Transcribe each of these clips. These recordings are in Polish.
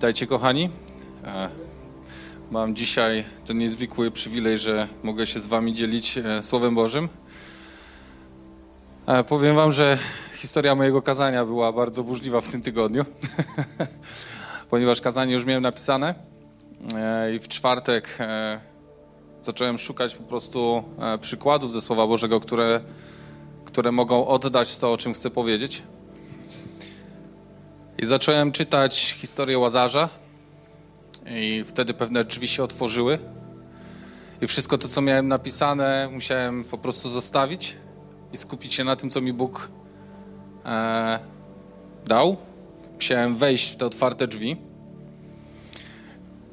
Witajcie kochani. E, Mam dzisiaj ten niezwykły przywilej, że mogę się z wami dzielić e, Słowem Bożym. E, Powiem wam, że historia mojego kazania była bardzo burzliwa w tym tygodniu, ponieważ kazanie już miałem napisane i w czwartek zacząłem szukać po prostu przykładów ze Słowa Bożego, które, które mogą oddać to, o czym chcę powiedzieć. I zacząłem czytać historię Łazarza i wtedy pewne drzwi się otworzyły i wszystko to, co miałem napisane, musiałem po prostu zostawić i skupić się na tym, co mi Bóg e, dał. Musiałem wejść w te otwarte drzwi.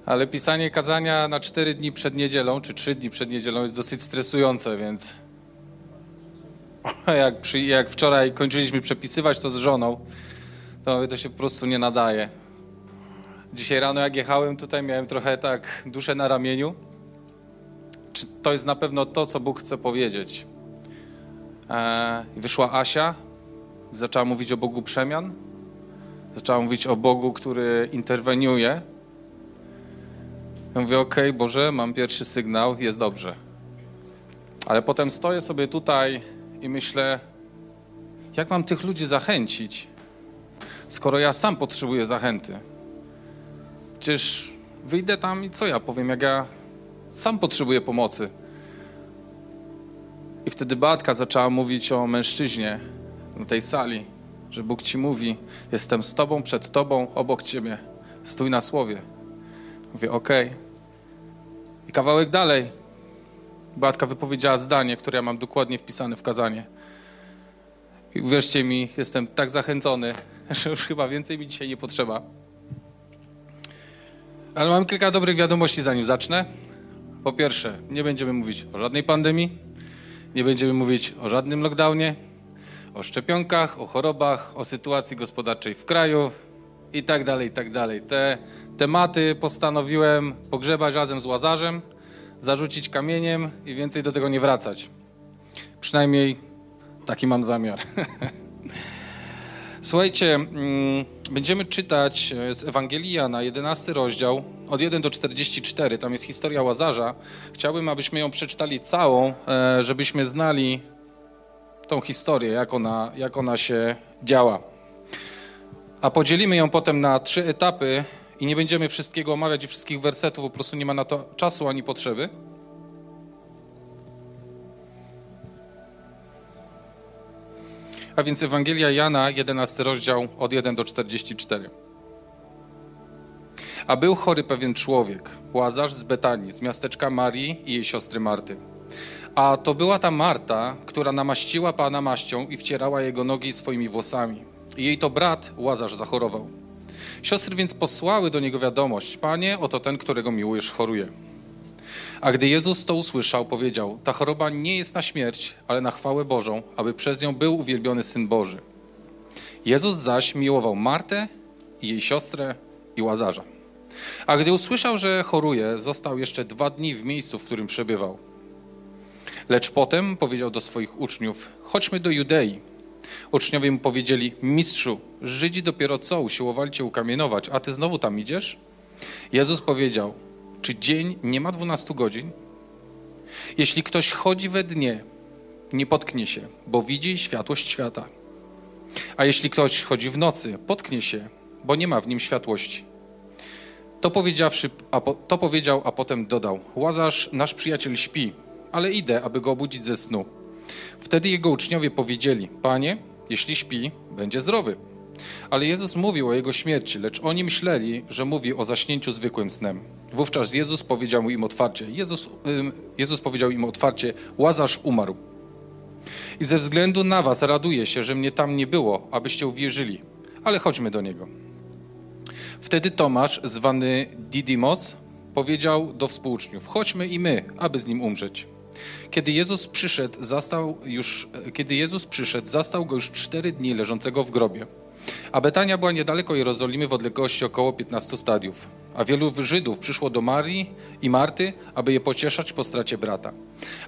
Ale pisanie kazania na cztery dni przed niedzielą, czy trzy dni przed niedzielą jest dosyć stresujące, więc jak, przy, jak wczoraj kończyliśmy przepisywać to z żoną, to mówię, to się po prostu nie nadaje. Dzisiaj rano jak jechałem tutaj miałem trochę tak duszę na ramieniu. Czy to jest na pewno to, co Bóg chce powiedzieć? Eee, wyszła Asia, zaczęła mówić o Bogu przemian, zaczęła mówić o Bogu, który interweniuje. Ja mówię, okej, Boże, mam pierwszy sygnał, jest dobrze. Ale potem stoję sobie tutaj i myślę, jak mam tych ludzi zachęcić, skoro ja sam potrzebuję zachęty? Przecież wyjdę tam i co ja powiem, jak ja sam potrzebuję pomocy. I wtedy Batka zaczęła mówić o mężczyźnie na tej sali, że Bóg ci mówi, jestem z tobą, przed tobą, obok ciebie, stój na słowie. Mówię, okej. I kawałek dalej Batka wypowiedziała zdanie, które ja mam dokładnie wpisane w kazanie. I uwierzcie mi, jestem tak zachęcony, że już chyba więcej mi dzisiaj nie potrzeba. Ale mam kilka dobrych wiadomości, zanim zacznę. Po pierwsze, nie będziemy mówić o żadnej pandemii, nie będziemy mówić o żadnym lockdownie, o szczepionkach, o chorobach, o sytuacji gospodarczej w kraju i tak dalej, i tak dalej. Te tematy postanowiłem pogrzebać razem z Łazarzem, zarzucić kamieniem i więcej do tego nie wracać. Przynajmniej taki mam zamiar. Słuchajcie, mm, będziemy czytać e, z Ewangelii na 11 rozdział, od 1 do 44, tam jest historia Łazarza. Chciałbym, abyśmy ją przeczytali całą, e, żebyśmy znali tą historię, jak ona, jak ona się działa. A podzielimy ją potem na trzy etapy i nie będziemy wszystkiego omawiać i wszystkich wersetów, po prostu nie ma na to czasu ani potrzeby. A więc Ewangelia Jana, 11 rozdział, od 1 do 44. A był chory pewien człowiek, Łazarz z Betanii, z miasteczka Marii i jej siostry Marty. A to była ta Marta, która namaściła Pana maścią i wcierała jego nogi swoimi włosami. I jej to brat Łazarz zachorował. Siostry więc posłały do niego wiadomość: Panie, oto ten, którego miłujesz, choruje. A gdy Jezus to usłyszał, powiedział: Ta choroba nie jest na śmierć, ale na chwałę Bożą, aby przez nią był uwielbiony syn Boży. Jezus zaś miłował Martę i jej siostrę i łazarza. A gdy usłyszał, że choruje, został jeszcze dwa dni w miejscu, w którym przebywał. Lecz potem powiedział do swoich uczniów: Chodźmy do Judei. Uczniowie mu powiedzieli: Mistrzu, Żydzi dopiero co usiłowali cię ukamienować, a ty znowu tam idziesz? Jezus powiedział: Czy dzień nie ma 12 godzin? Jeśli ktoś chodzi we dnie, nie potknie się, bo widzi światłość świata. A jeśli ktoś chodzi w nocy, potknie się, bo nie ma w nim światłości. To, powiedziawszy, a po, to powiedział, a potem dodał: Łazarz, nasz przyjaciel śpi, ale idę, aby go obudzić ze snu. Wtedy jego uczniowie powiedzieli: Panie, jeśli śpi, będzie zdrowy. Ale Jezus mówił o jego śmierci, lecz oni myśleli, że mówi o zaśnięciu zwykłym snem. Wówczas Jezus powiedział im otwarcie: Jezus, Jezus powiedział im otwarcie: Łazarz umarł. I ze względu na was raduję się, że mnie tam nie było, abyście uwierzyli. Ale chodźmy do niego. Wtedy Tomasz, zwany Didymos, powiedział do współuczniów: Chodźmy i my, aby z nim umrzeć. Kiedy Jezus przyszedł, zastał już, kiedy Jezus przyszedł, zastał go już cztery dni leżącego w grobie. A Betania była niedaleko Jerozolimy w odległości około 15 stadiów. A wielu Żydów przyszło do Marii i Marty, aby je pocieszać po stracie brata.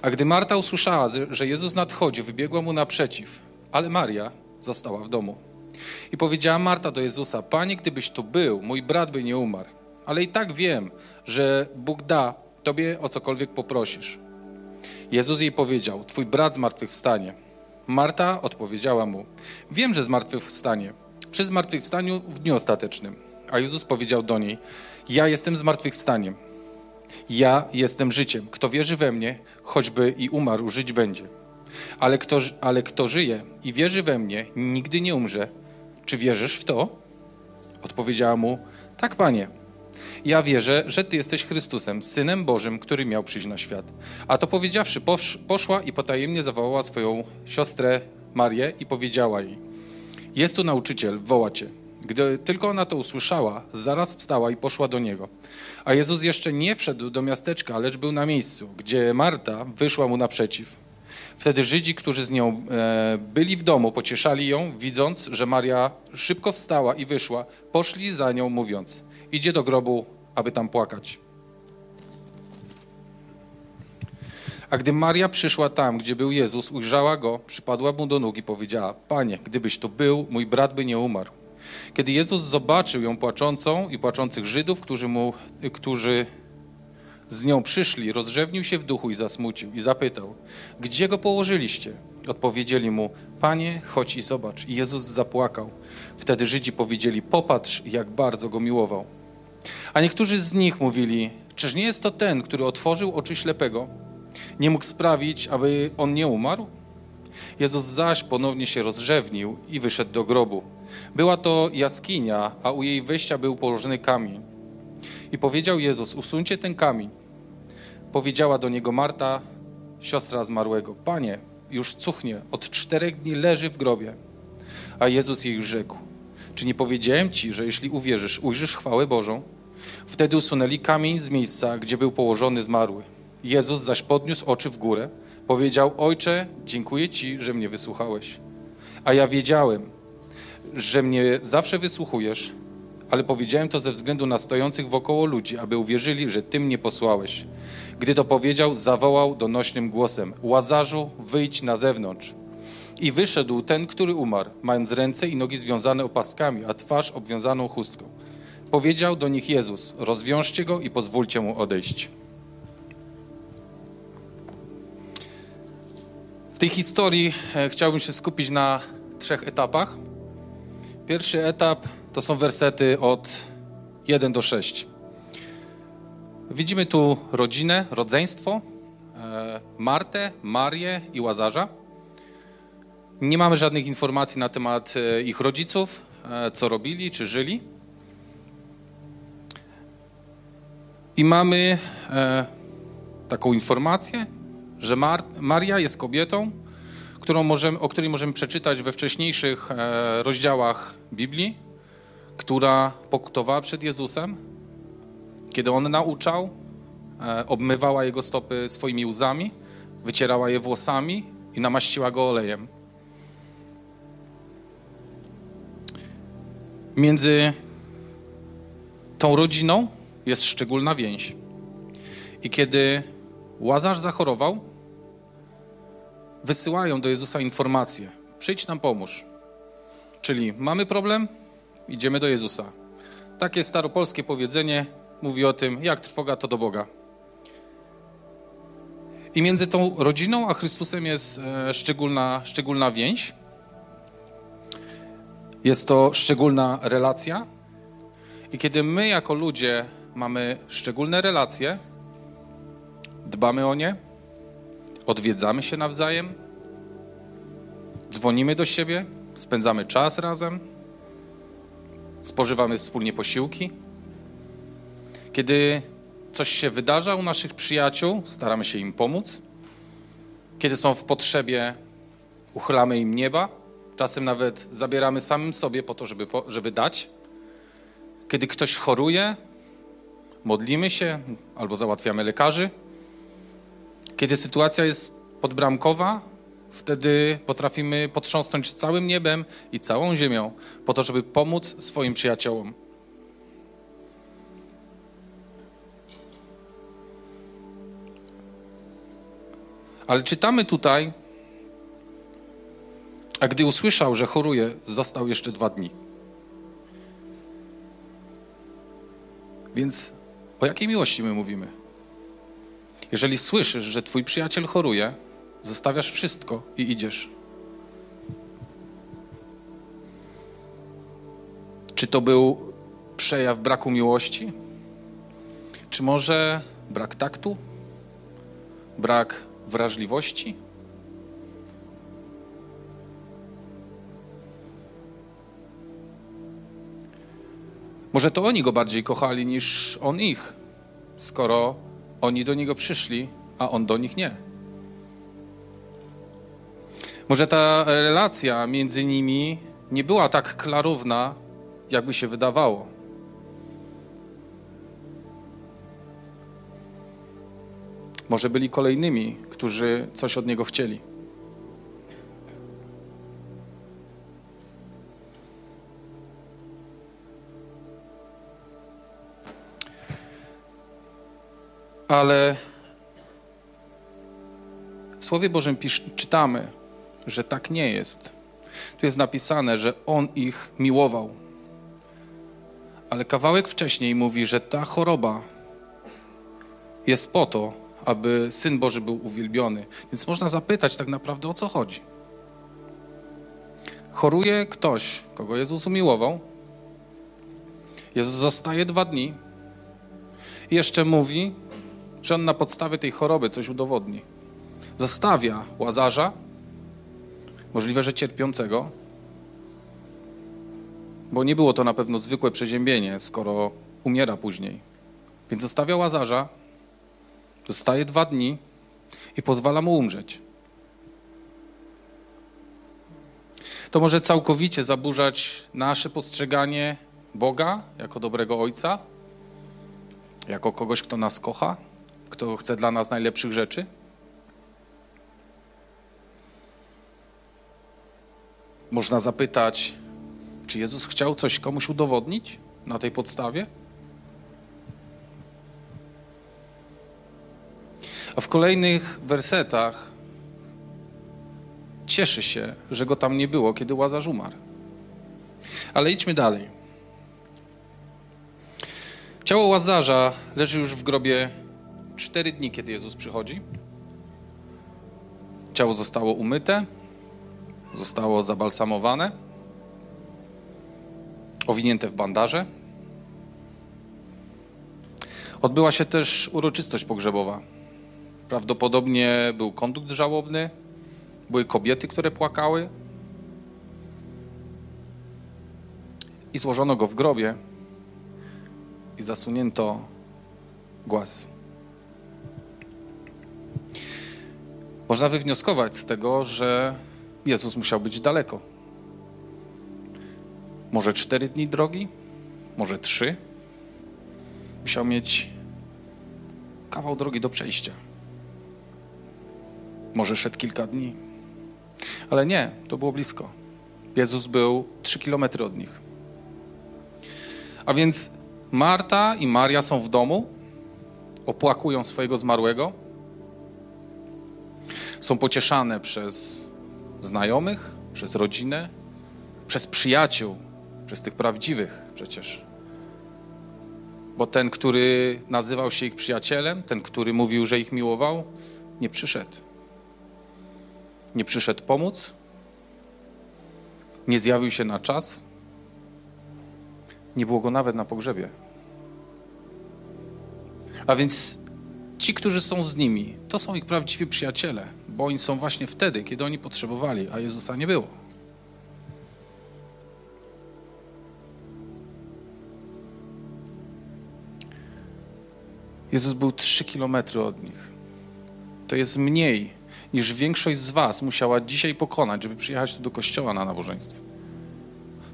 A gdy Marta usłyszała, że Jezus nadchodzi, wybiegła mu naprzeciw, ale Maria została w domu. I powiedziała Marta do Jezusa: Panie, gdybyś tu był, mój brat by nie umarł. Ale i tak wiem, że Bóg da tobie o cokolwiek poprosisz. Jezus jej powiedział: Twój brat zmartwychwstanie. Marta odpowiedziała mu: Wiem, że zmartwychwstanie, przy zmartwychwstaniu w dniu ostatecznym. A Jezus powiedział do niej: Ja jestem zmartwychwstaniem. Ja jestem życiem. Kto wierzy we mnie, choćby i umarł, żyć będzie. Ale kto, ale kto żyje i wierzy we mnie, nigdy nie umrze. Czy wierzysz w to? Odpowiedziała mu: Tak, panie. Ja wierzę, że Ty jesteś Chrystusem, Synem Bożym, który miał przyjść na świat. A to powiedziawszy, poszła i potajemnie zawołała swoją siostrę Marię i powiedziała jej: Jest tu nauczyciel, woła cię. Gdy tylko ona to usłyszała, zaraz wstała i poszła do niego. A Jezus jeszcze nie wszedł do miasteczka, lecz był na miejscu, gdzie Marta wyszła mu naprzeciw. Wtedy Żydzi, którzy z nią e, byli w domu, pocieszali ją, widząc, że Maria szybko wstała i wyszła, poszli za nią, mówiąc: Idzie do grobu, aby tam płakać. A gdy Maria przyszła tam, gdzie był Jezus, ujrzała go, przypadła mu do nóg i powiedziała: Panie, gdybyś tu był, mój brat by nie umarł. Kiedy Jezus zobaczył ją płaczącą i płaczących Żydów, którzy, mu, którzy z nią przyszli, rozrzewnił się w duchu i zasmucił i zapytał: Gdzie go położyliście? Odpowiedzieli mu: Panie, chodź i zobacz. I Jezus zapłakał. Wtedy Żydzi powiedzieli: Popatrz, jak bardzo go miłował. A niektórzy z nich mówili: Czyż nie jest to ten, który otworzył oczy ślepego? Nie mógł sprawić, aby on nie umarł? Jezus zaś ponownie się rozrzewnił i wyszedł do grobu. Była to jaskinia, a u jej wejścia był położony kamień. I powiedział Jezus: Usuńcie ten kamień. Powiedziała do niego Marta, siostra zmarłego: Panie, już cuchnie, od czterech dni leży w grobie. A Jezus jej rzekł: Czy nie powiedziałem ci, że jeśli uwierzysz, ujrzysz chwałę Bożą? Wtedy usunęli kamień z miejsca, gdzie był położony zmarły. Jezus zaś podniósł oczy w górę, powiedział: Ojcze, dziękuję ci, że mnie wysłuchałeś. A ja wiedziałem, że mnie zawsze wysłuchujesz, ale powiedziałem to ze względu na stojących wokoło ludzi, aby uwierzyli, że Ty mnie posłałeś. Gdy to powiedział, zawołał donośnym głosem: Łazarzu, wyjdź na zewnątrz. I wyszedł ten, który umarł, mając ręce i nogi związane opaskami, a twarz obwiązaną chustką. Powiedział do nich Jezus: Rozwiążcie go i pozwólcie mu odejść. Tej historii e, chciałbym się skupić na trzech etapach. Pierwszy etap to są wersety od 1 do 6. Widzimy tu rodzinę, rodzeństwo, e, Martę, Marię i Łazarza. Nie mamy żadnych informacji na temat e, ich rodziców, co robili, czy żyli. I mamy taką informację, że Mar Maria jest kobietą, którą możemy, o której możemy przeczytać we wcześniejszych rozdziałach Biblii, która pokutowała przed Jezusem, kiedy On nauczał, e, obmywała Jego stopy swoimi łzami, wycierała je włosami i namaściła Go olejem. Między tą rodziną jest szczególna więź. I kiedy Łazarz zachorował, wysyłają do Jezusa informację: przyjdź nam pomóż. Czyli mamy problem, idziemy do Jezusa. Takie staropolskie powiedzenie mówi o tym, jak trwoga to do Boga. I między tą rodziną a Chrystusem jest e, szczególna, szczególna więź. Jest to szczególna relacja. I kiedy my jako ludzie mamy szczególne relacje, dbamy o nie, odwiedzamy się nawzajem, dzwonimy do siebie, spędzamy czas razem, spożywamy wspólnie posiłki. Kiedy coś się wydarza u naszych przyjaciół, staramy się im pomóc. Kiedy są w potrzebie, uchylamy im nieba. Czasem nawet zabieramy samym sobie po to, żeby, żeby dać. Kiedy ktoś choruje, modlimy się albo załatwiamy lekarzy. Kiedy sytuacja jest podbramkowa, wtedy potrafimy potrząsnąć całym niebem i całą ziemią po to, żeby pomóc swoim przyjaciołom. Ale czytamy tutaj, A gdy usłyszał, że choruje, został jeszcze dwa dni. Więc o jakiej miłości my mówimy? Jeżeli słyszysz, że twój przyjaciel choruje, zostawiasz wszystko i idziesz. Czy to był przejaw braku miłości? Czy może brak taktu? Brak wrażliwości? Może to oni go bardziej kochali niż on ich, skoro oni do niego przyszli, a on do nich nie. Może ta relacja między nimi nie była tak klarowna, jakby się wydawało. Może byli kolejnymi, którzy coś od niego chcieli. Ale w Słowie Bożym pisz, czytamy, że tak nie jest. Tu jest napisane, że On ich miłował. Ale kawałek wcześniej mówi, że ta choroba jest po to, aby Syn Boży był uwielbiony. Więc można zapytać tak naprawdę o co chodzi. Choruje ktoś, kogo Jezus umiłował. Jezus zostaje dwa dni jeszcze mówi, że on na podstawie tej choroby coś udowodni. Zostawia łazarza, możliwe, że cierpiącego, bo nie było to na pewno zwykłe przeziębienie, skoro umiera później. Więc zostawia łazarza, zostaje dwa dni i pozwala mu umrzeć. To może całkowicie zaburzać nasze postrzeganie Boga jako dobrego Ojca, jako kogoś, kto nas kocha, kto chce dla nas najlepszych rzeczy. Można zapytać, czy Jezus chciał coś komuś udowodnić na tej podstawie? A w kolejnych wersetach cieszy się, że go tam nie było, kiedy Łazarz umarł. Ale idźmy dalej. Ciało Łazarza leży już w grobie cztery dni, kiedy Jezus przychodzi. Ciało zostało umyte, zostało zabalsamowane, owinięte w bandaże. Odbyła się też uroczystość pogrzebowa. Prawdopodobnie był kondukt żałobny, były kobiety, które płakały. I złożono go w grobie i zasunięto głaz. Można wywnioskować z tego, że Jezus musiał być daleko. Może cztery dni drogi, może trzy. Musiał mieć kawał drogi do przejścia. Może szedł kilka dni. Ale nie, to było blisko. Jezus był trzy kilometry od nich. A więc Marta i Maria są w domu, opłakują swojego zmarłego, są pocieszane przez znajomych, przez rodzinę, przez przyjaciół, przez tych prawdziwych przecież. Bo ten, który nazywał się ich przyjacielem, ten, który mówił, że ich miłował, nie przyszedł. Nie przyszedł pomóc, nie zjawił się na czas, nie było go nawet na pogrzebie. A więc ci, którzy są z nimi, to są ich prawdziwi przyjaciele, bo oni są właśnie wtedy, kiedy oni potrzebowali, a Jezusa nie było. Jezus był trzy kilometry od nich. To jest mniej niż większość z Was musiała dzisiaj pokonać, żeby przyjechać tu do kościoła na nabożeństwo.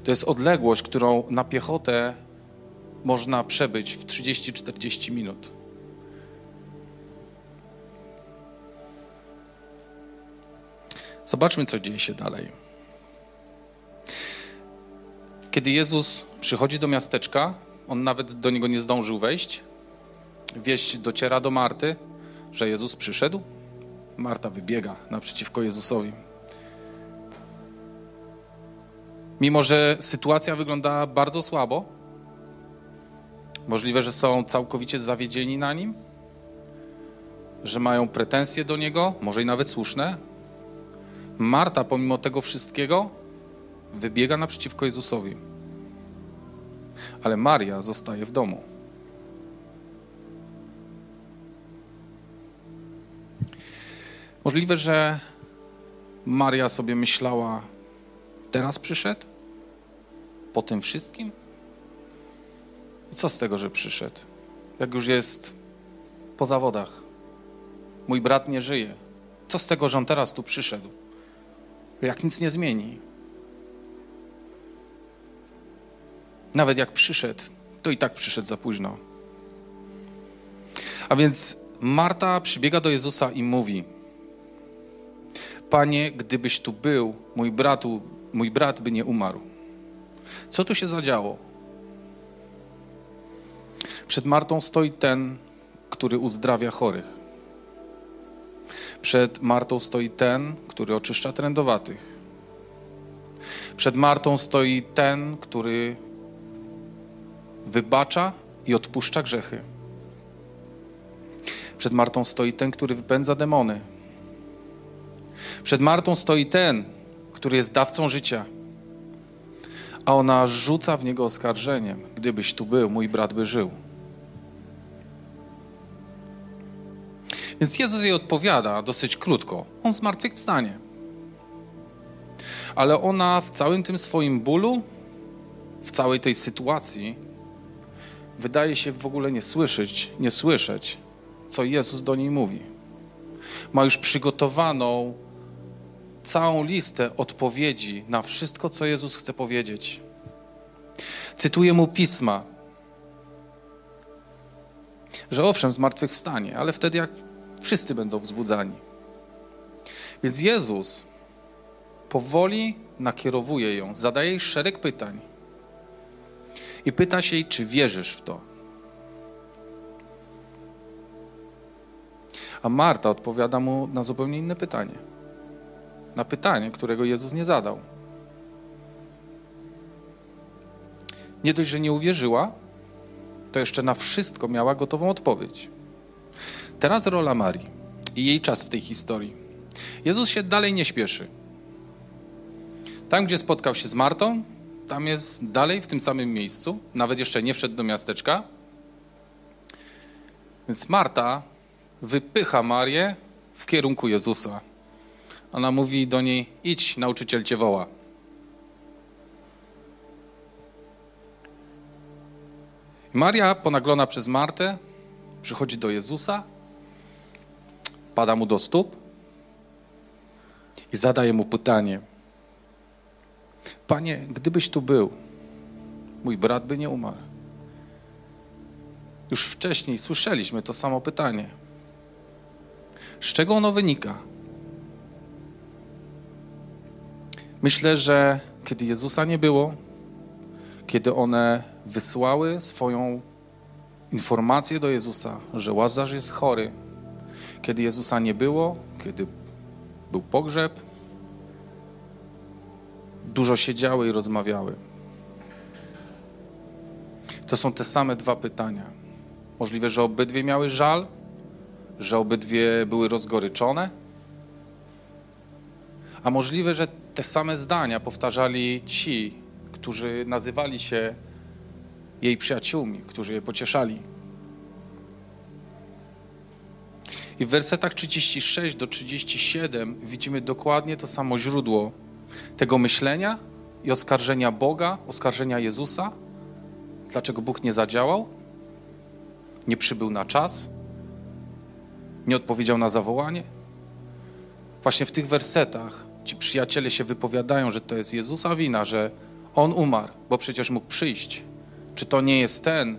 To jest odległość, którą na piechotę można przebyć w 30-40 minut. Zobaczmy, co dzieje się dalej. Kiedy Jezus przychodzi do miasteczka, on nawet do niego nie zdążył wejść. Wieść dociera do Marty, że Jezus przyszedł. Marta wybiega naprzeciwko Jezusowi. Mimo, że sytuacja wygląda bardzo słabo, możliwe, że są całkowicie zawiedzieni na nim, że mają pretensje do niego, może i nawet słuszne. Marta, pomimo tego wszystkiego, wybiega naprzeciwko Jezusowi. Ale Maria zostaje w domu. Możliwe, że Maria sobie myślała, teraz przyszedł? Po tym wszystkim? I co z tego, że przyszedł? Jak już jest po zawodach. Mój brat nie żyje. Co z tego, że on teraz tu przyszedł? Jak nic nie zmieni. Nawet jak przyszedł, to i tak przyszedł za późno. A więc Marta przybiega do Jezusa i mówi: Panie, gdybyś tu był, mój, bratu, mój brat by nie umarł. Co tu się zadziało? Przed Martą stoi ten, który uzdrawia chorych. Przed Martą stoi ten, który oczyszcza trędowatych. Przed Martą stoi ten, który wybacza i odpuszcza grzechy. Przed Martą stoi ten, który wypędza demony. Przed Martą stoi ten, który jest dawcą życia. A ona rzuca w niego oskarżeniem: Gdybyś tu był, mój brat by żył. Więc Jezus jej odpowiada dosyć krótko: On zmartwychwstanie. Ale ona w całym tym swoim bólu, w całej tej sytuacji, wydaje się w ogóle nie słyszeć, nie słyszeć, co Jezus do niej mówi. Ma już przygotowaną całą listę odpowiedzi na wszystko, co Jezus chce powiedzieć. Cytuję mu pisma, że owszem, zmartwychwstanie, ale wtedy jak wszyscy będą wzbudzani. Więc Jezus powoli nakierowuje ją, zadaje jej szereg pytań i pyta się jej, czy wierzysz w to. A Marta odpowiada mu na zupełnie inne pytanie. Na pytanie, którego Jezus nie zadał. Nie dość, że nie uwierzyła, to jeszcze na wszystko miała gotową odpowiedź. Teraz rola Marii i jej czas w tej historii. Jezus się dalej nie śpieszy. Tam, gdzie spotkał się z Martą, tam jest dalej w tym samym miejscu, nawet jeszcze nie wszedł do miasteczka. Więc Marta wypycha Marię w kierunku Jezusa. Ona mówi do niej: Idź, nauczyciel cię woła. Maria, ponaglona przez Martę, przychodzi do Jezusa, pada mu do stóp i zadaje mu pytanie: Panie, gdybyś tu był, mój brat by nie umarł. Już wcześniej słyszeliśmy to samo pytanie. Z czego ono wynika? Myślę, że kiedy Jezusa nie było, kiedy one wysłały swoją informację do Jezusa, że Łazarz jest chory, kiedy Jezusa nie było, kiedy był pogrzeb, dużo siedziały i rozmawiały. To są te same dwa pytania. Możliwe, że obydwie miały żal, że obydwie były rozgoryczone, a możliwe, że te same zdania powtarzali ci, którzy nazywali się jej przyjaciółmi, którzy je pocieszali. I w wersetach 36 do 37 widzimy dokładnie to samo źródło tego myślenia i oskarżenia Boga, oskarżenia Jezusa. Dlaczego Bóg nie zadziałał? Nie przybył na czas? Nie odpowiedział na zawołanie? Właśnie w tych wersetach ci przyjaciele się wypowiadają, że to jest Jezusa wina, że On umarł, bo przecież mógł przyjść. Czy to nie jest ten,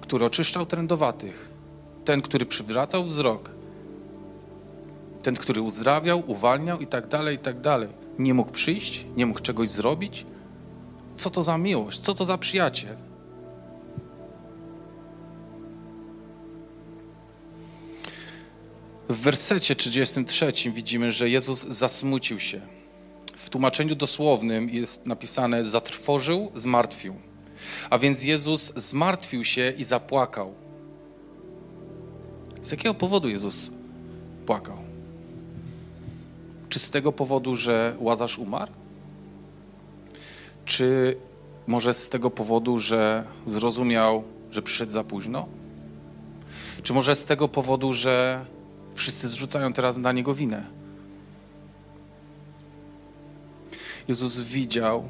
który oczyszczał trędowatych, ten, który przywracał wzrok, ten, który uzdrawiał, uwalniał i tak dalej, i tak dalej nie mógł przyjść, nie mógł czegoś zrobić? Co to za miłość, co to za przyjaciel? W wersecie 33 widzimy, że Jezus zasmucił się. w tłumaczeniu dosłownym jest napisane zatrwożył, zmartwił. A więc Jezus zmartwił się i zapłakał. Z jakiego powodu Jezus płakał? Czy z tego powodu, że Łazarz umarł? Czy może z tego powodu, że zrozumiał, że przyszedł za późno? Czy może z tego powodu, że wszyscy zrzucają teraz na niego winę? Jezus widział,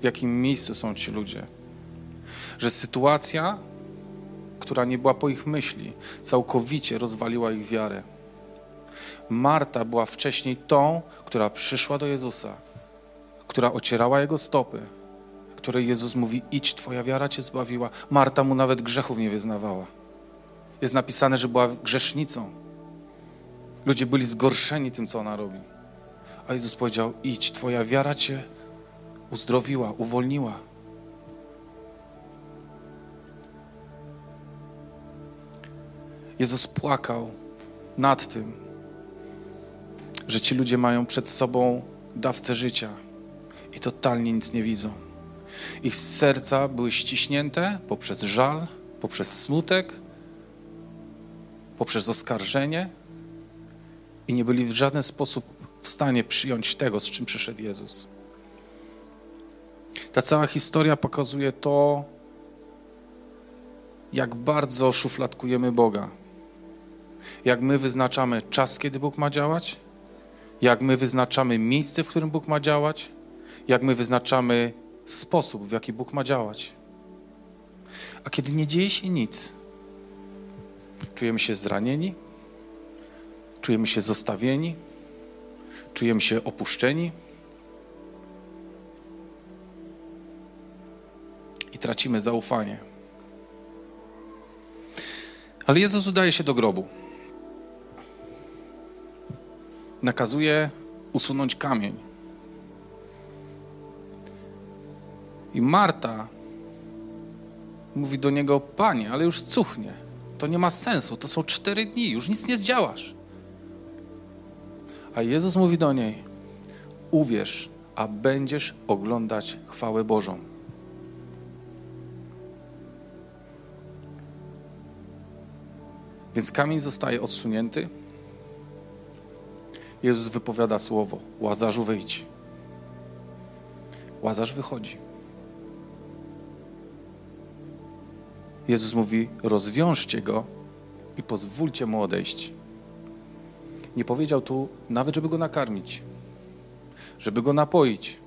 w jakim miejscu są ci ludzie. Że sytuacja, która nie była po ich myśli, całkowicie rozwaliła ich wiarę. Marta była wcześniej tą, która przyszła do Jezusa, która ocierała jego stopy, której Jezus mówi: Idź, twoja wiara cię zbawiła. Marta mu nawet grzechów nie wyznawała. Jest napisane, że była grzesznicą. Ludzie byli zgorszeni tym, co ona robi. A Jezus powiedział: Idź, Twoja wiara Cię uzdrowiła, uwolniła. Jezus płakał nad tym, że ci ludzie mają przed sobą dawcę życia i totalnie nic nie widzą. Ich serca były ściśnięte poprzez żal, poprzez smutek, poprzez oskarżenie i nie byli w żaden sposób w stanie przyjąć tego, z czym przyszedł Jezus. Ta cała historia pokazuje to, jak bardzo szufladkujemy Boga. Jak my wyznaczamy czas, kiedy Bóg ma działać, jak my wyznaczamy miejsce, w którym Bóg ma działać, jak my wyznaczamy sposób, w jaki Bóg ma działać. A kiedy nie dzieje się nic, czujemy się zranieni, czujemy się zostawieni, czujemy się opuszczeni i tracimy zaufanie. Ale Jezus udaje się do grobu. Nakazuje usunąć kamień. I Marta mówi do niego: Panie, ale już cuchnie. To nie ma sensu. To są cztery dni, już nic nie zdziałasz. A Jezus mówi do niej: Uwierz, a będziesz oglądać chwałę Bożą. Więc kamień zostaje odsunięty. Jezus wypowiada słowo: Łazarzu, wyjdź. Łazarz wychodzi. Jezus mówi: Rozwiążcie go i pozwólcie mu odejść. Nie powiedział tu nawet, żeby go nakarmić, żeby go napoić,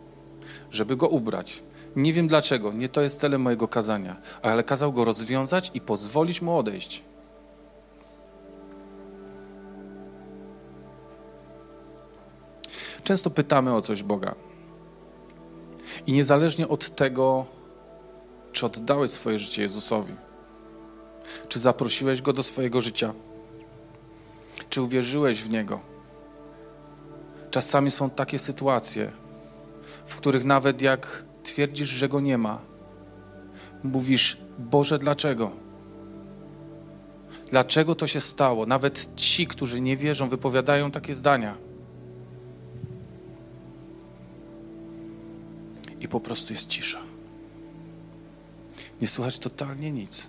żeby go ubrać. Nie wiem dlaczego, nie to jest celem mojego kazania, ale kazał go rozwiązać i pozwolić mu odejść. Często pytamy o coś Boga. I niezależnie od tego, czy oddałeś swoje życie Jezusowi, czy zaprosiłeś go do swojego życia, czy uwierzyłeś w Niego? Czasami są takie sytuacje, w których nawet jak twierdzisz, że Go nie ma, mówisz, Boże, dlaczego? Dlaczego to się stało? Nawet ci, którzy nie wierzą, wypowiadają takie zdania. Po prostu jest cisza. Nie słychać totalnie nic.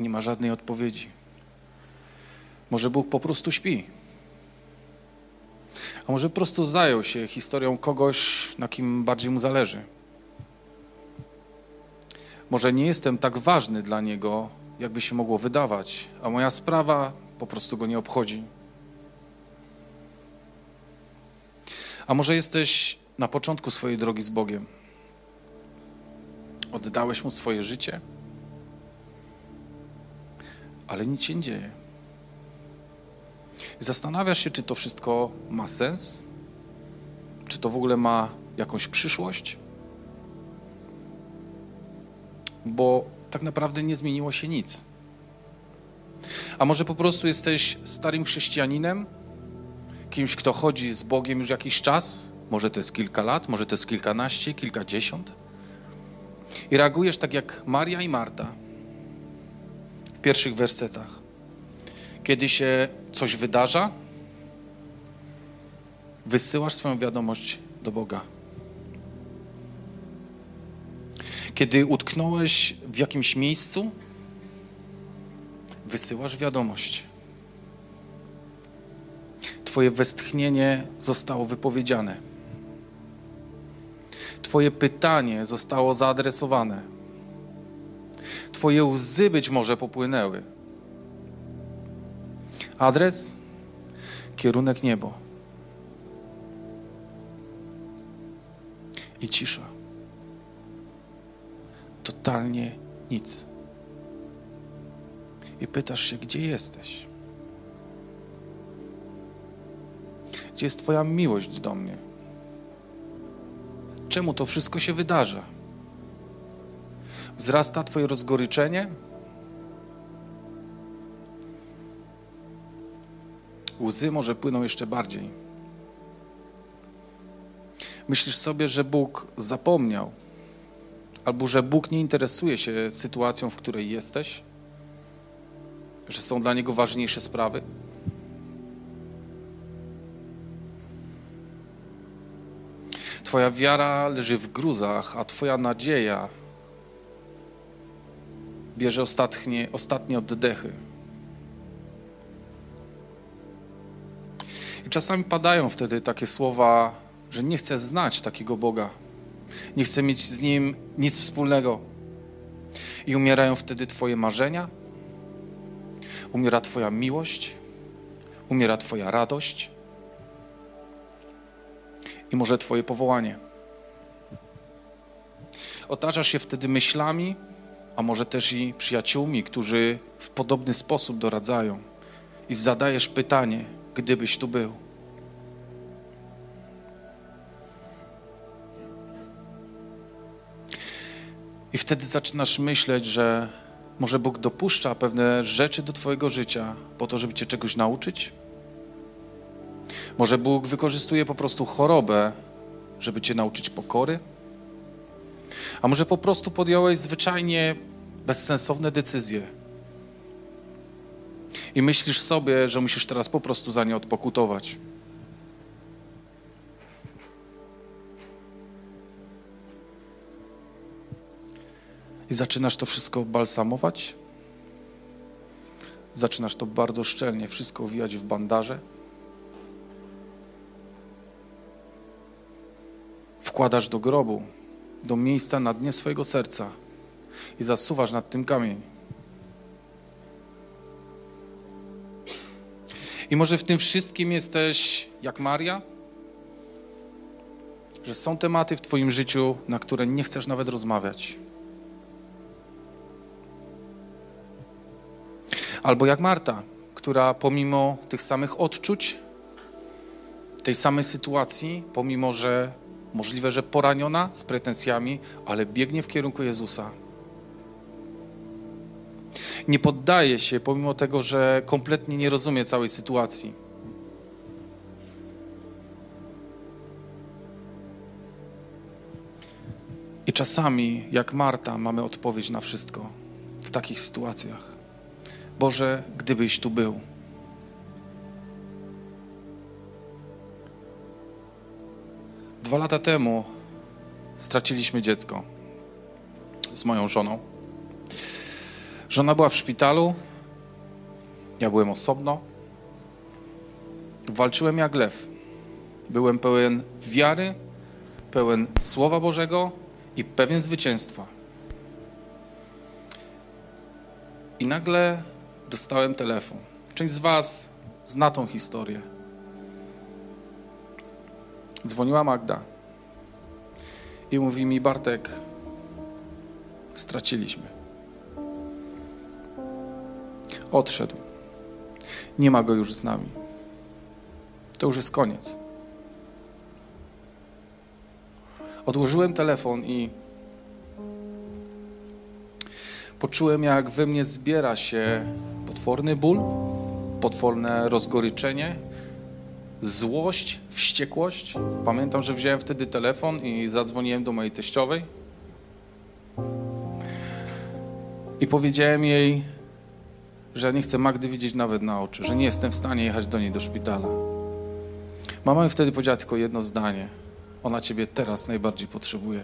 Nie ma żadnej odpowiedzi. Może Bóg po prostu śpi. A może po prostu zajął się historią kogoś, na kim bardziej mu zależy. Może nie jestem tak ważny dla niego, jakby się mogło wydawać, a moja sprawa po prostu go nie obchodzi. A może jesteś na początku swojej drogi z Bogiem. Oddałeś mu swoje życie ale nic się nie dzieje. Zastanawiasz się, czy to wszystko ma sens? Czy to w ogóle ma jakąś przyszłość? Bo tak naprawdę nie zmieniło się nic. A może po prostu jesteś starym chrześcijaninem, kimś, kto chodzi z Bogiem już jakiś czas, może to jest kilka lat, może to jest kilkanaście, kilkadziesiąt, i reagujesz tak jak Maria i Marta w pierwszych wersetach. Kiedy się coś wydarza, wysyłasz swoją wiadomość do Boga. Kiedy utknąłeś w jakimś miejscu, wysyłasz wiadomość. Twoje westchnienie zostało wypowiedziane. Twoje pytanie zostało zaadresowane. Twoje łzy być może popłynęły. Adres? Kierunek niebo. I cisza. Totalnie nic. I pytasz się, gdzie jesteś? Gdzie jest Twoja miłość do mnie? Czemu to wszystko się wydarza? Wzrasta Twoje rozgoryczenie? Łzy może płyną jeszcze bardziej. Myślisz sobie, że Bóg zapomniał, albo że Bóg nie interesuje się sytuacją, w której jesteś, że są dla Niego ważniejsze sprawy? Twoja wiara leży w gruzach, a Twoja nadzieja bierze ostatnie, ostatnie oddechy. I czasami padają wtedy takie słowa, że nie chcę znać takiego Boga, nie chcę mieć z Nim nic wspólnego. I umierają wtedy Twoje marzenia, umiera Twoja miłość, umiera Twoja radość i może Twoje powołanie. Otaczasz się wtedy myślami, a może też i przyjaciółmi, którzy w podobny sposób doradzają i zadajesz pytanie, gdybyś tu był. I wtedy zaczynasz myśleć, że może Bóg dopuszcza pewne rzeczy do Twojego życia po to, żeby Cię czegoś nauczyć? Może Bóg wykorzystuje po prostu chorobę, żeby Cię nauczyć pokory? A może po prostu podjąłeś zwyczajnie bezsensowne decyzje i myślisz sobie, że musisz teraz po prostu za nie odpokutować? I zaczynasz to wszystko balsamować? Zaczynasz to bardzo szczelnie wszystko wijać w bandaże? Wkładasz do grobu, do miejsca na dnie swojego serca i zasuwasz nad tym kamień. I może w tym wszystkim jesteś jak Maria? Że są tematy w Twoim życiu, na które nie chcesz nawet rozmawiać. Albo jak Marta, która pomimo tych samych odczuć, tej samej sytuacji, pomimo że możliwe, że poraniona z pretensjami, ale biegnie w kierunku Jezusa. Nie poddaje się, pomimo tego, że kompletnie nie rozumie całej sytuacji. I czasami, jak Marta, mamy odpowiedź na wszystko w takich sytuacjach. Boże, gdybyś tu był. Dwa lata temu straciliśmy dziecko z moją żoną. Żona była w szpitalu, ja byłem osobno. Walczyłem jak lew. Byłem pełen wiary, pełen Słowa Bożego i pewien zwycięstwa. I nagle dostałem telefon. Część z Was zna tą historię. Dzwoniła Magda i mówi mi: Bartek, straciliśmy. Odszedł. Nie ma go już z nami. To już jest koniec. Odłożyłem telefon i poczułem, jak we mnie zbiera się potworny ból, potworne rozgoryczenie, złość, wściekłość. Pamiętam, że wziąłem wtedy telefon i zadzwoniłem do mojej teściowej. I powiedziałem jej, że nie chcę Magdy widzieć nawet na oczy, że nie jestem w stanie jechać do niej do szpitala. Mama mi wtedy powiedziała tylko jedno zdanie. Ona ciebie teraz najbardziej potrzebuje.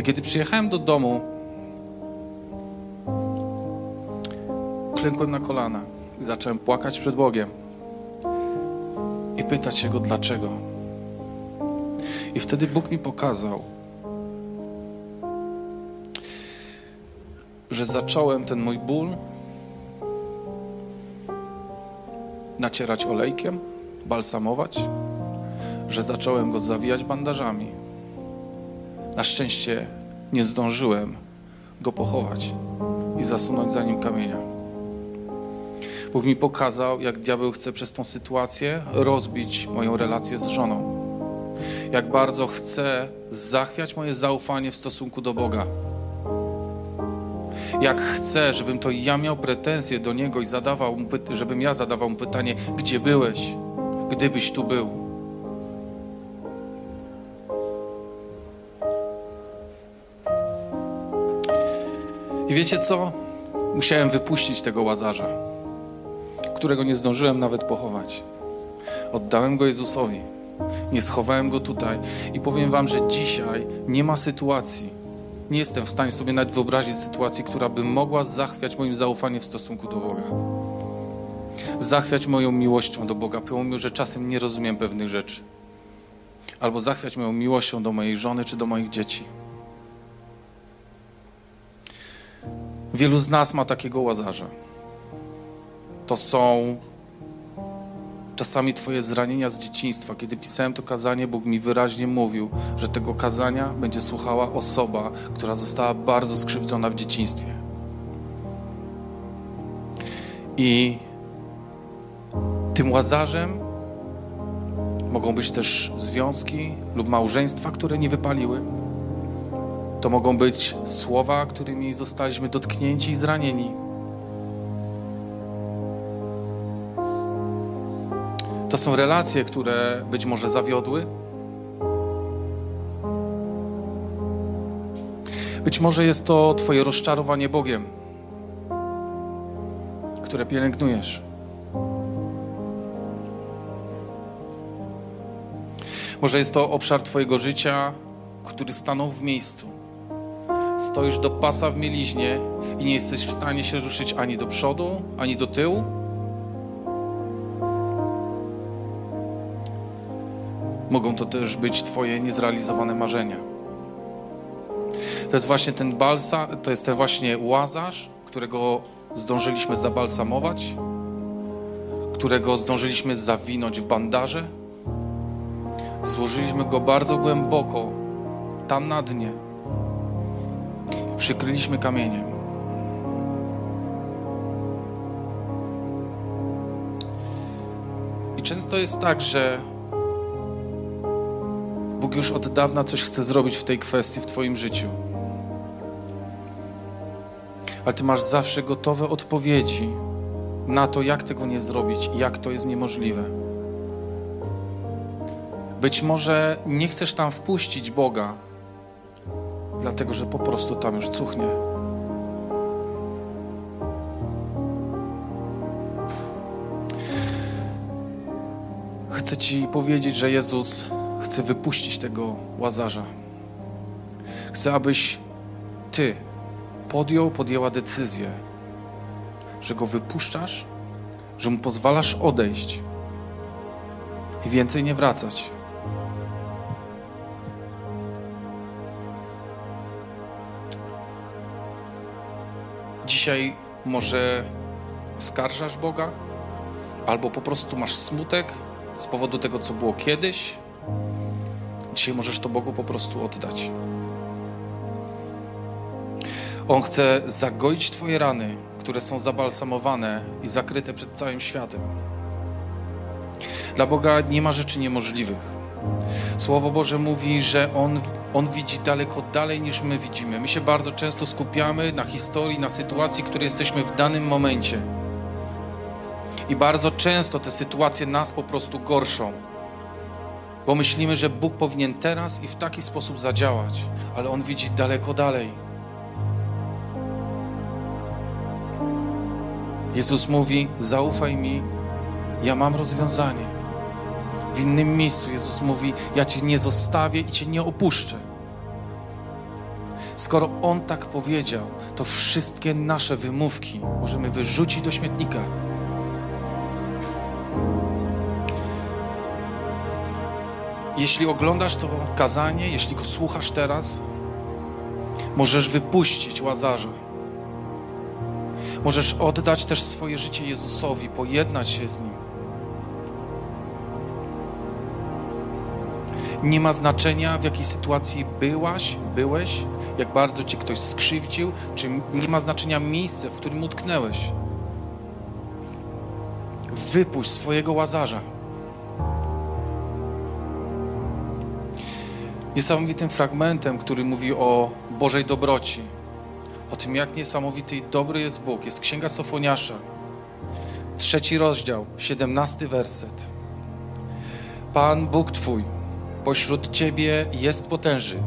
I kiedy przyjechałem do domu, klękłem na kolana i zacząłem płakać przed Bogiem pytać się Go dlaczego. I wtedy Bóg mi pokazał, że zacząłem ten mój ból nacierać olejkiem, balsamować, że zacząłem go zawijać bandażami. Na szczęście nie zdążyłem go pochować i zasunąć za nim kamienia. Bóg mi pokazał, jak diabeł chce przez tą sytuację rozbić moją relację z żoną. Jak bardzo chce zachwiać moje zaufanie w stosunku do Boga. Jak chce, żebym to ja miał pretensje do Niego i zadawał mu, żebym ja zadawał mu pytanie, gdzie byłeś, gdybyś tu był. I wiecie co? Musiałem wypuścić tego łazarza, którego nie zdążyłem nawet pochować. Oddałem go Jezusowi. Nie schowałem go tutaj. I powiem Wam, że dzisiaj nie ma sytuacji, nie jestem w stanie sobie nawet wyobrazić sytuacji, która by mogła zachwiać moim zaufaniem w stosunku do Boga. Zachwiać moją miłością do Boga, pomimo, że czasem nie rozumiem pewnych rzeczy. Albo zachwiać moją miłością do mojej żony czy do moich dzieci. Wielu z nas ma takiego łazarza. To są czasami Twoje zranienia z dzieciństwa. Kiedy pisałem to kazanie, Bóg mi wyraźnie mówił, że tego kazania będzie słuchała osoba, która została bardzo skrzywdzona w dzieciństwie. I tym łazarzem mogą być też związki lub małżeństwa, które nie wypaliły. To mogą być słowa, którymi zostaliśmy dotknięci i zranieni. To są relacje, które być może zawiodły. Być może jest to Twoje rozczarowanie Bogiem, które pielęgnujesz. Może jest to obszar Twojego życia, który stanął w miejscu. Stoisz do pasa w mieliźnie i nie jesteś w stanie się ruszyć ani do przodu, ani do tyłu. Mogą to też być Twoje niezrealizowane marzenia. To jest właśnie ten balsa, to jest ten właśnie łazarz, którego zdążyliśmy zabalsamować, którego zdążyliśmy zawinąć w bandaże. Złożyliśmy go bardzo głęboko, tam na dnie. Przykryliśmy kamieniem. I często jest tak, że Bóg już od dawna coś chce zrobić w tej kwestii w Twoim życiu. Ale Ty masz zawsze gotowe odpowiedzi na to, jak tego nie zrobić i jak to jest niemożliwe. Być może nie chcesz tam wpuścić Boga, dlatego że po prostu tam już cuchnie. Chcę Ci powiedzieć, że Jezus chce wypuścić tego łazarza. Chcę, abyś Ty podjął, podjęła decyzję, że go wypuszczasz, że mu pozwalasz odejść i więcej nie wracać. Dzisiaj może oskarżasz Boga, albo po prostu masz smutek z powodu tego, co było kiedyś. Dzisiaj możesz to Bogu po prostu oddać. On chce zagoić Twoje rany, które są zabalsamowane i zakryte przed całym światem. Dla Boga nie ma rzeczy niemożliwych. Słowo Boże mówi, że On, On widzi daleko dalej niż my widzimy. My się bardzo często skupiamy na historii, na sytuacji, w której jesteśmy w danym momencie. I bardzo często te sytuacje nas po prostu gorszą. Bo myślimy, że Bóg powinien teraz i w taki sposób zadziałać, ale On widzi daleko dalej. Jezus mówi: Zaufaj mi, ja mam rozwiązanie. W innym miejscu Jezus mówi: Ja cię nie zostawię i cię nie opuszczę. Skoro On tak powiedział, to wszystkie nasze wymówki możemy wyrzucić do śmietnika. Jeśli oglądasz to kazanie, jeśli go słuchasz teraz, możesz wypuścić łazarza. Możesz oddać też swoje życie Jezusowi, pojednać się z nim. Nie ma znaczenia, w jakiej sytuacji byłaś, byłeś, jak bardzo cię ktoś skrzywdził, czy nie ma znaczenia miejsce, w którym utknęłeś. Wypuść swojego łazarza. Niesamowitym fragmentem, który mówi o Bożej dobroci, o tym, jak niesamowity i dobry jest Bóg, jest Księga Sofoniasza, trzeci rozdział, siedemnasty werset. Pan Bóg Twój pośród Ciebie jest potężny.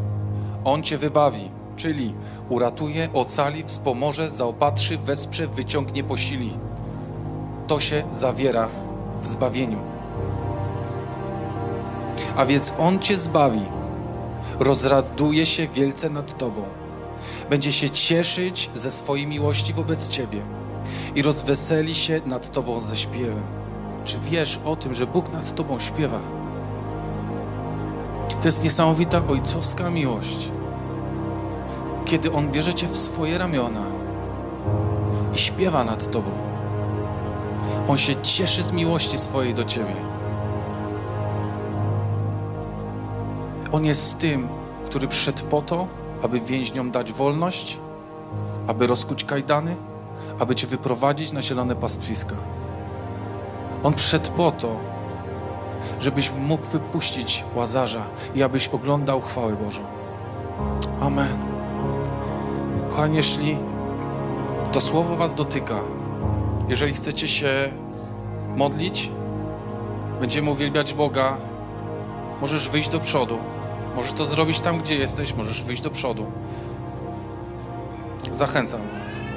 On Cię wybawi, czyli uratuje, ocali, wspomoże, zaopatrzy, wesprze, wyciągnie, posili. To się zawiera w zbawieniu. A więc On Cię zbawi, rozraduje się wielce nad Tobą, będzie się cieszyć ze swojej miłości wobec Ciebie i rozweseli się nad Tobą ze śpiewem. Czy wiesz o tym, że Bóg nad Tobą śpiewa? To jest niesamowita ojcowska miłość, kiedy On bierze Cię w swoje ramiona i śpiewa nad Tobą. On się cieszy z miłości swojej do Ciebie. On jest tym, który przyszedł po to, aby więźniom dać wolność, aby rozkuć kajdany, aby Cię wyprowadzić na zielone pastwiska. On przyszedł po to, żebyś mógł wypuścić łazarza i abyś oglądał chwałę Bożą. Amen. Kochani, jeśli to słowo Was dotyka, jeżeli chcecie się modlić, będziemy uwielbiać Boga, możesz wyjść do przodu. Możesz to zrobić tam, gdzie jesteś, możesz wyjść do przodu. Zachęcam Was.